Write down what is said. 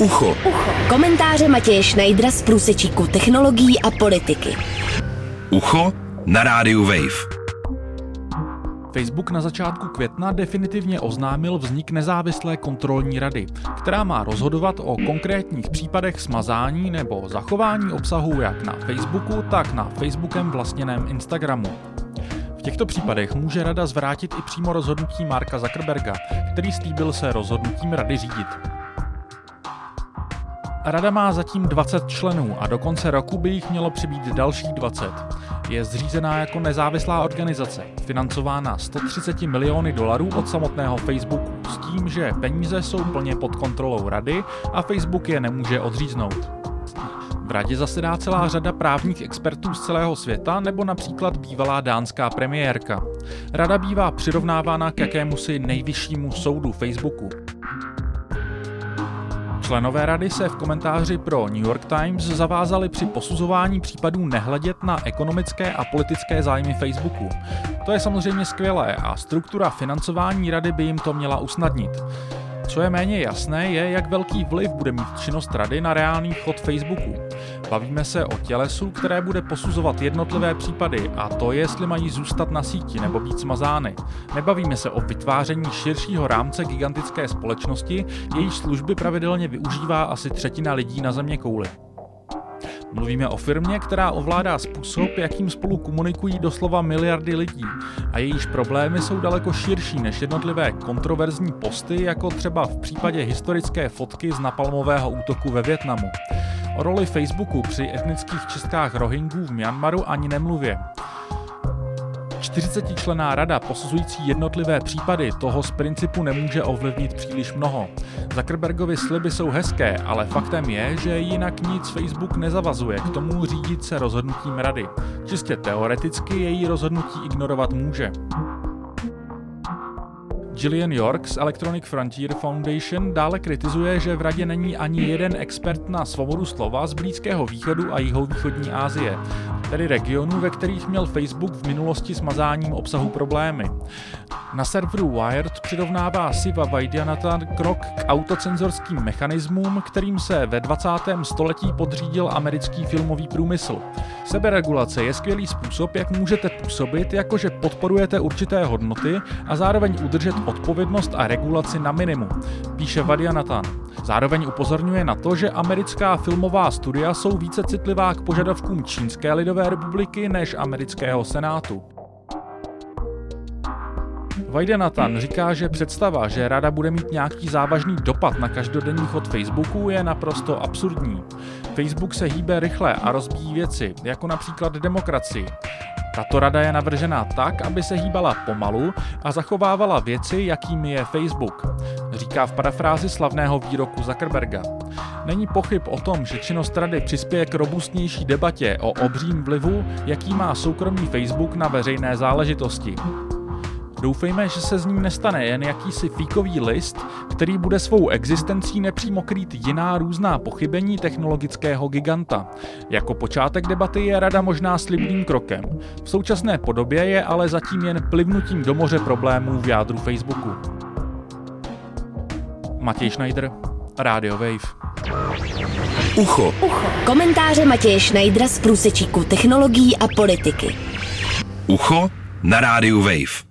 Ucho. Ucho. Komentáře Matěje Schneidera z průsečíku technologií a politiky. Ucho na rádiu Wave. Facebook na začátku května definitivně oznámil vznik nezávislé kontrolní rady, která má rozhodovat o konkrétních případech smazání nebo zachování obsahu jak na Facebooku, tak na Facebookem vlastněném Instagramu. V těchto případech může rada zvrátit i přímo rozhodnutí Marka Zuckerberga, který slíbil se rozhodnutím rady řídit. Rada má zatím 20 členů a do konce roku by jich mělo přibýt dalších 20. Je zřízená jako nezávislá organizace, financována 130 miliony dolarů od samotného Facebooku, s tím, že peníze jsou plně pod kontrolou rady a Facebook je nemůže odříznout. V radě zasedá celá řada právních expertů z celého světa nebo například bývalá dánská premiérka. Rada bývá přirovnávána k jakémusi nejvyššímu soudu Facebooku. Členové rady se v komentáři pro New York Times zavázali při posuzování případů nehledět na ekonomické a politické zájmy Facebooku. To je samozřejmě skvělé a struktura financování rady by jim to měla usnadnit. Co je méně jasné, je, jak velký vliv bude mít činnost rady na reálný chod Facebooku. Bavíme se o tělesu, které bude posuzovat jednotlivé případy a to, jestli mají zůstat na síti nebo být smazány. Nebavíme se o vytváření širšího rámce gigantické společnosti, jejíž služby pravidelně využívá asi třetina lidí na země kouli. Mluvíme o firmě, která ovládá způsob, jakým spolu komunikují doslova miliardy lidí a jejíž problémy jsou daleko širší než jednotlivé kontroverzní posty, jako třeba v případě historické fotky z napalmového útoku ve Větnamu. O roli Facebooku při etnických čistkách Rohingů v Myanmaru ani nemluvě. 40 člená rada posuzující jednotlivé případy toho z principu nemůže ovlivnit příliš mnoho. Zuckerbergovi sliby jsou hezké, ale faktem je, že jinak nic Facebook nezavazuje k tomu řídit se rozhodnutím rady. Čistě teoreticky její rozhodnutí ignorovat může. Gillian York z Electronic Frontier Foundation dále kritizuje, že v radě není ani jeden expert na svobodu slova z Blízkého východu a jihovýchodní Asie, tedy regionů, ve kterých měl Facebook v minulosti s mazáním obsahu problémy. Na serveru Wired přirovnává Siva Vaidyanathan krok k autocenzorským mechanismům, kterým se ve 20. století podřídil americký filmový průmysl. Seberegulace je skvělý způsob, jak můžete působit, jakože podporujete určité hodnoty a zároveň udržet odpovědnost a regulaci na minimum, píše Vadianatan. Zároveň upozorňuje na to, že americká filmová studia jsou více citlivá k požadavkům Čínské lidové republiky než amerického senátu. Vajdenatan říká, že představa, že rada bude mít nějaký závažný dopad na každodenní chod Facebooku je naprosto absurdní. Facebook se hýbe rychle a rozbíjí věci, jako například demokracii. Tato rada je navržená tak, aby se hýbala pomalu a zachovávala věci, jakými je Facebook, říká v parafrázi slavného výroku Zuckerberga. Není pochyb o tom, že činnost rady přispěje k robustnější debatě o obřím vlivu, jaký má soukromý Facebook na veřejné záležitosti. Doufejme, že se z ním nestane jen jakýsi fíkový list, který bude svou existencí nepřímo krýt jiná různá pochybení technologického giganta. Jako počátek debaty je rada možná slibným krokem. V současné podobě je ale zatím jen plivnutím do moře problémů v jádru Facebooku. Matěj Schneider, Radio Wave. Ucho. Ucho. Komentáře Matěje Schneidera z průsečíku technologií a politiky. Ucho na rádiu Wave.